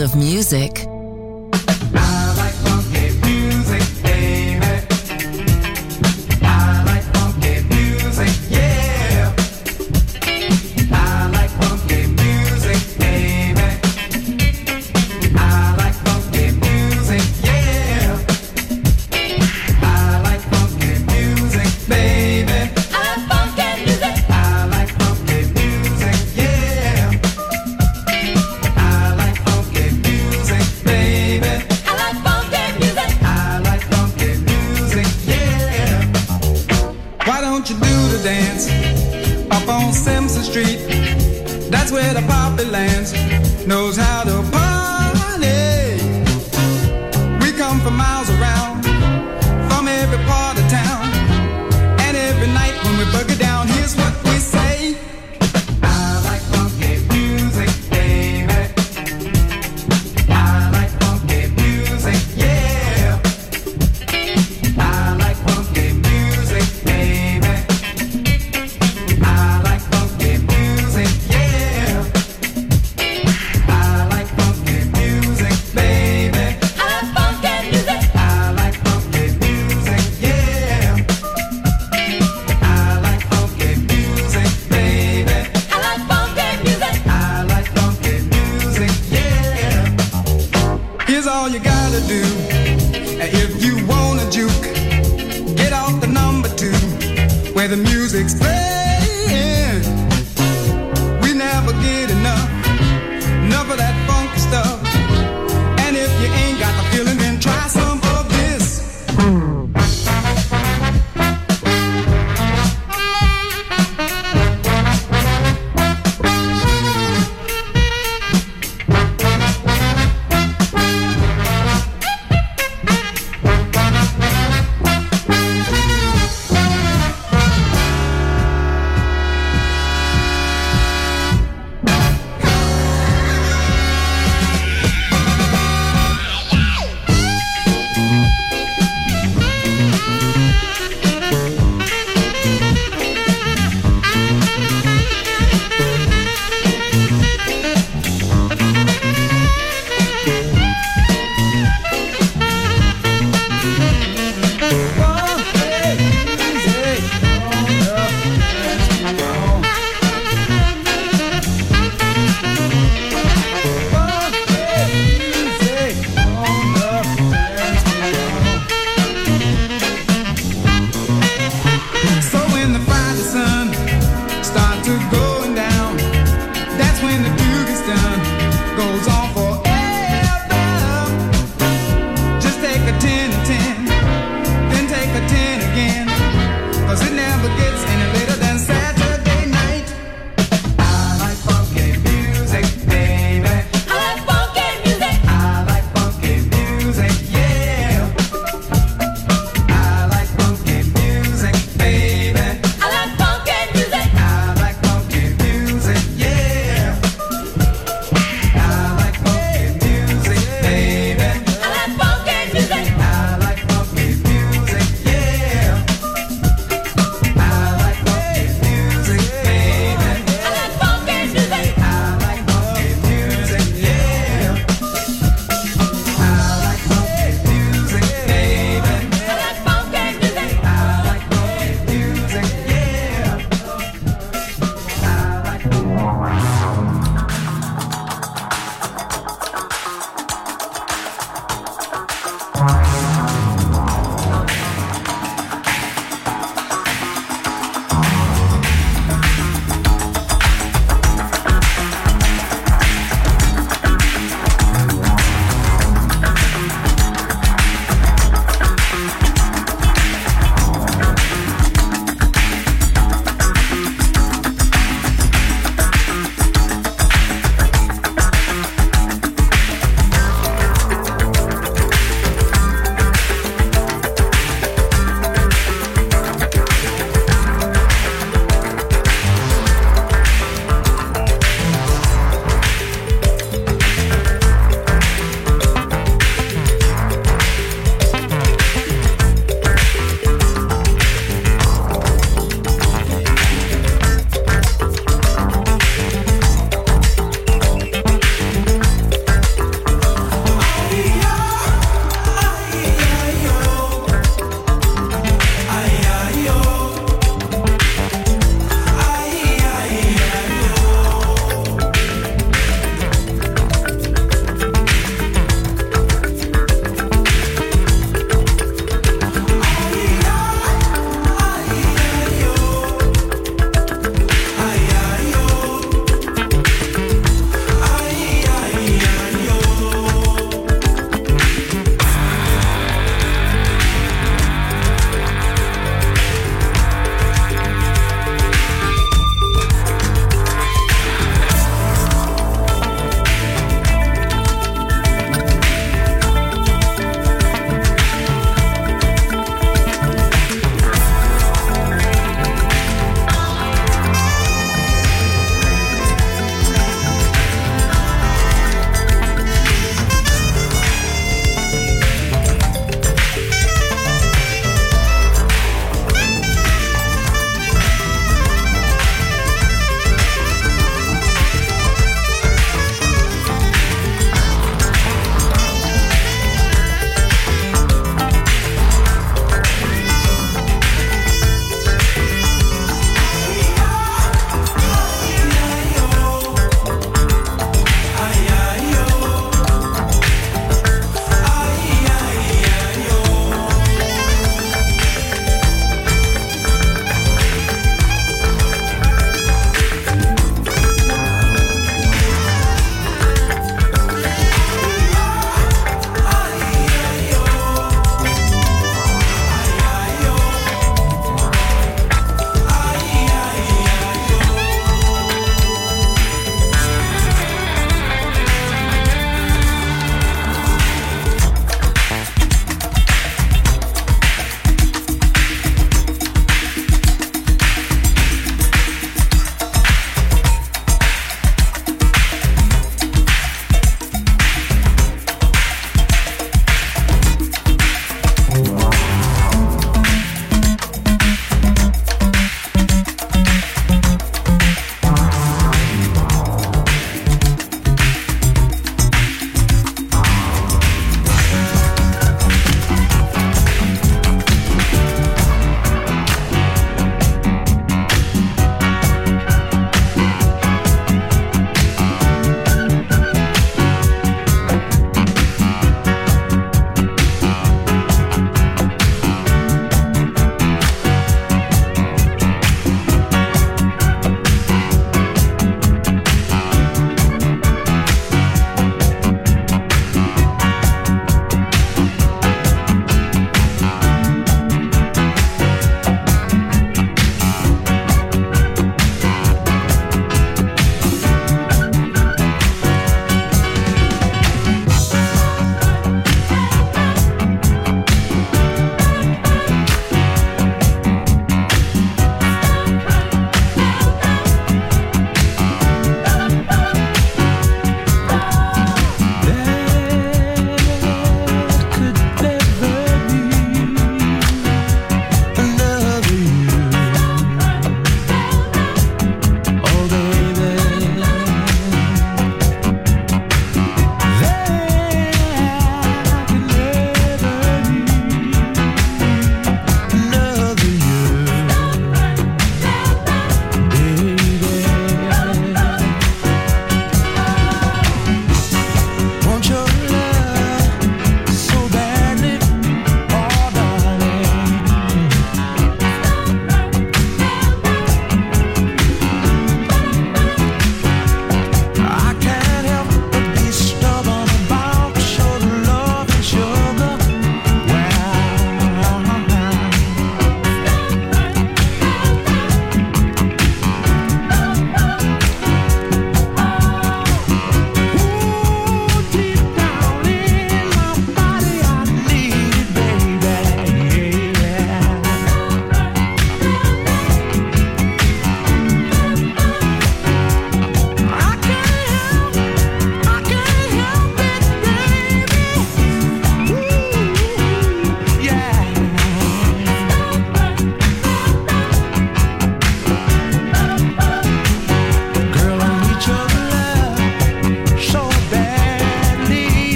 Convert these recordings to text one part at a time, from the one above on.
Of music.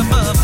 above